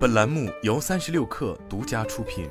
本栏目由三十六氪独家出品。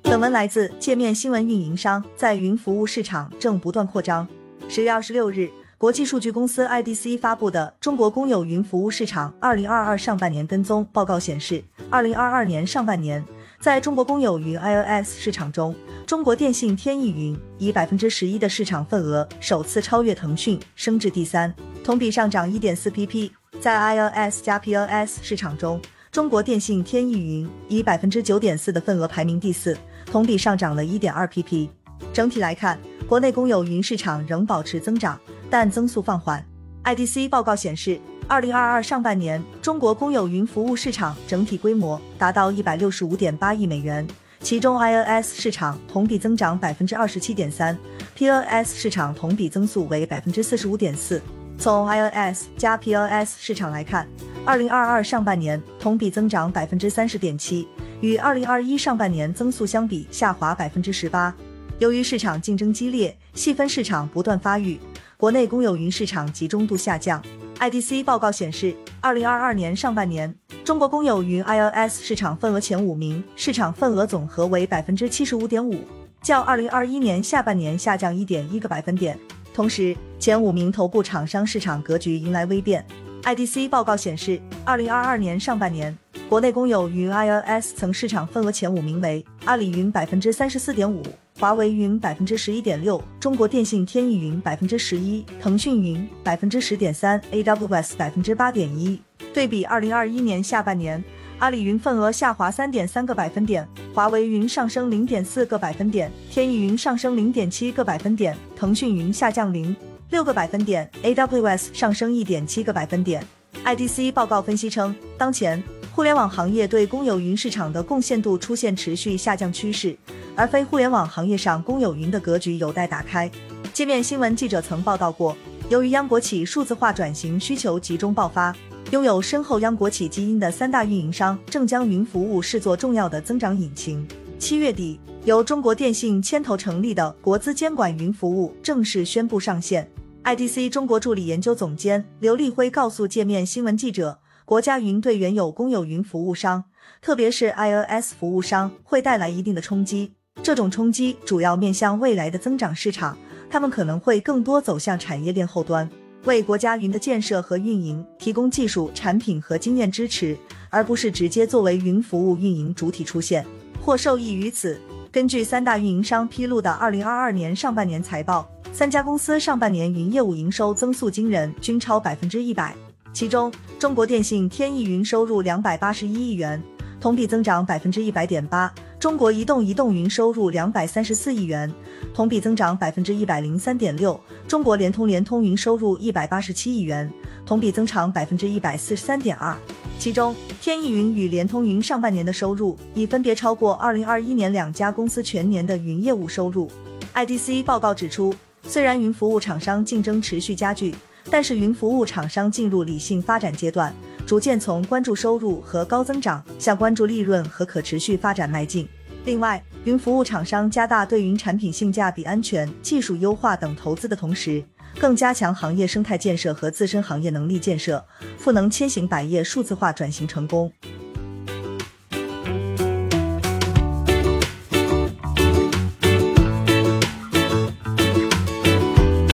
本文来自界面新闻。运营商在云服务市场正不断扩张。十月二十六日，国际数据公司 IDC 发布的《中国公有云服务市场二零二二上半年跟踪报告》显示，二零二二年上半年，在中国公有云 IOS 市场中，中国电信天翼云以百分之十一的市场份额首次超越腾讯，升至第三。同比上涨一点四 pp，在 iOS 加 POS 市场中，中国电信天翼云以百分之九点四的份额排名第四，同比上涨了一点二 pp。整体来看，国内公有云市场仍保持增长，但增速放缓。IDC 报告显示，二零二二上半年，中国公有云服务市场整体规模达到一百六十五点八亿美元，其中 iOS 市场同比增长百分之二十七点三，POS 市场同比增速为百分之四十五点四。从 iOS 加 POS 市场来看，二零二二上半年同比增长百分之三十点七，与二零二一上半年增速相比下滑百分之十八。由于市场竞争激烈，细分市场不断发育，国内公有云市场集中度下降。IDC 报告显示，二零二二年上半年，中国公有云 iOS 市场份额前五名市场份额总和为百分之七十五点五，较二零二一年下半年下降一点一个百分点。同时，前五名头部厂商市场格局迎来微变。IDC 报告显示，二零二二年上半年，国内公有云 iOS 层市场份额前五名为阿里云百分之三十四点五，华为云百分之十一点六，中国电信天翼云百分之十一，腾讯云百分之十点三，AWS 百分之八点一。对比二零二一年下半年。阿里云份额下滑三点三个百分点，华为云上升零点四个百分点，天翼云上升零点七个百分点，腾讯云下降零六个百分点，AWS 上升一点七个百分点。IDC 报告分析称，当前互联网行业对公有云市场的贡献度出现持续下降趋势，而非互联网行业上公有云的格局有待打开。界面新闻记者曾报道过，由于央国企数字化转型需求集中爆发。拥有深厚央国企基因的三大运营商正将云服务视作重要的增长引擎。七月底，由中国电信牵头成立的国资监管云服务正式宣布上线。IDC 中国助理研究总监刘立辉告诉界面新闻记者，国家云对原有公有云服务商，特别是 iOS 服务商会带来一定的冲击。这种冲击主要面向未来的增长市场，他们可能会更多走向产业链后端。为国家云的建设和运营提供技术、产品和经验支持，而不是直接作为云服务运营主体出现或受益于此。根据三大运营商披露的二零二二年上半年财报，三家公司上半年云业务营收增速惊人，均超百分之一百。其中，中国电信天翼云收入两百八十一亿元，同比增长百分之一百点八。中国移动移动云收入两百三十四亿元，同比增长百分之一百零三点六。中国联通联通云收入一百八十七亿元，同比增长百分之一百四十三点二。其中，天翼云与联通云上半年的收入已分别超过二零二一年两家公司全年的云业务收入。IDC 报告指出，虽然云服务厂商竞争持续加剧，但是云服务厂商进入理性发展阶段。逐渐从关注收入和高增长向关注利润和可持续发展迈进。另外，云服务厂商加大对云产品性价比、安全、技术优化等投资的同时，更加强行业生态建设和自身行业能力建设，赋能千行百业数字化转型成功。